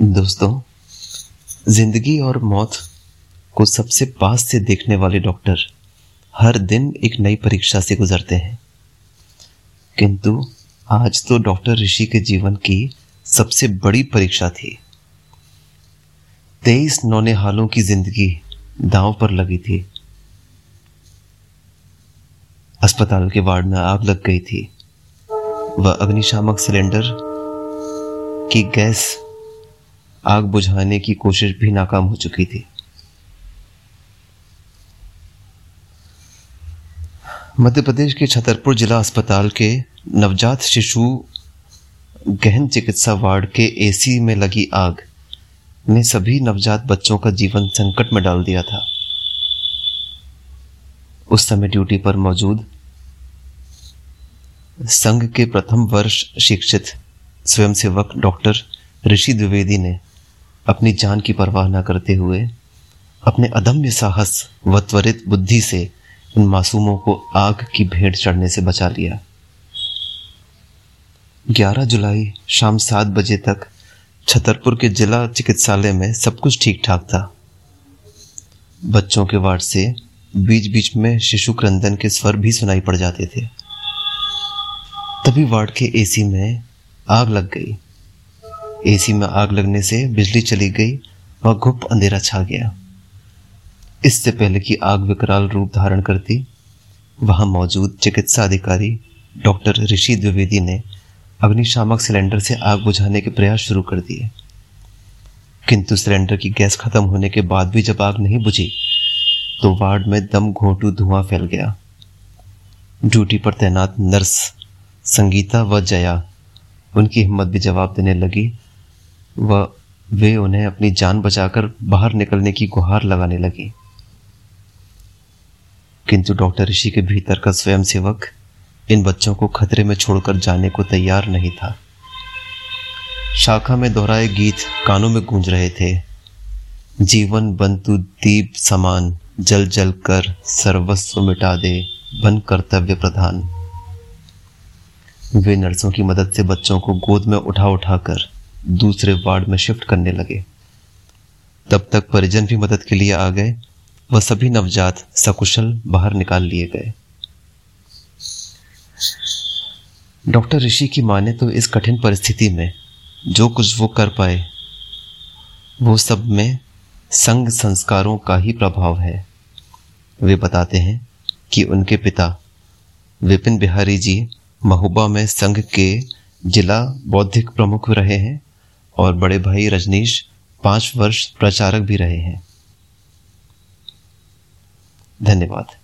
दोस्तों, ज़िंदगी और मौत को सबसे पास से देखने वाले डॉक्टर हर दिन एक नई परीक्षा से गुजरते हैं। किंतु आज तो डॉक्टर ऋषि के जीवन की सबसे बड़ी परीक्षा थी। तेईस नौने हालों की ज़िंदगी दांव पर लगी थी। अस्पताल के वार्ड में आग लग गई थी। वह अग्निशामक सिलेंडर की गैस आग बुझाने की कोशिश भी नाकाम हो चुकी थी। मध्य प्रदेश के छतरपुर जिला अस्पताल के नवजात शिशु गहन चिकित्सा वार्ड के एसी में लगी आग ने सभी नवजात बच्चों का जीवन संकट में डाल दिया था। उस समय ड्यूटी पर मौजूद संघ के प्रथम वर्ष शिक्षित स्वयंसेवक डॉक्टर ऋषि द्विवेदी ने अपनी जान की परवाह न करते हुए, अपने अदम्य साहस व त्वरित बुद्धि से उन मासूमों को आग की भेंट चढ़ने से बचा लिया। 11 जुलाई शाम सात बजे तक छतरपुर के जिला चिकित्सालय में सब कुछ ठीक ठाक था। बच्चों के वार्ड से बीच बीच में शिशु क्रंदन के स्वर भी सुनाई पड़ जाते थे। तभी वार्ड के एसी में आग लग गई। एसी में आग लगने से बिजली चली गई व गुप्त अंधेरा छा गया। इससे पहले कि आग विकराल रूप धारण करती, वहाँ मौजूद चिकित्सा अधिकारी डॉक्टर ऋषि द्विवेदी ने अग्निशामक सिलेंडर से आग बुझाने के प्रयास शुरू कर दिए। किंतु सिलेंडर की गैस खत्म होने के बाद भी जब आग नहीं बुझी तो वार्ड में दम घोटू धुआँ फैल गया। ड्यूटी पर तैनात नर्स संगीता व जया उनकी हिम्मत भी जवाब देने लगी व वे उन्हें अपनी जान बचाकर बाहर निकलने की गुहार लगाने लगी। किंतु डॉक्टर ऋषि के भीतर का स्वयंसेवक इन बच्चों को खतरे में छोड़कर जाने को तैयार नहीं था। शाखा में दोहराए गीत कानों में गूंज रहे थे। जीवन बंतु दीप समान, जल जल कर सर्वस्व मिटा दे, बन कर्तव्य प्रधान। वे नर्सों की मदद से बच्चों को गोद में उठा उठाकर दूसरे वार्ड में शिफ्ट करने लगे। तब तक परिजन भी मदद के लिए आ गए। वह सभी नवजात सकुशल बाहर निकाल लिए गए। डॉक्टर ऋषि की माने तो इस कठिन परिस्थिति में जो कुछ वो कर पाए, वो सब में संघ संस्कारों का ही प्रभाव है। वे बताते हैं कि उनके पिता विपिन बिहारी जी महुबा में संघ के जिला बौद्धिक प्रमुख रहे हैं। और बड़े भाई रजनीश पाँच वर्ष प्रचारक भी रहे हैं। धन्यवाद।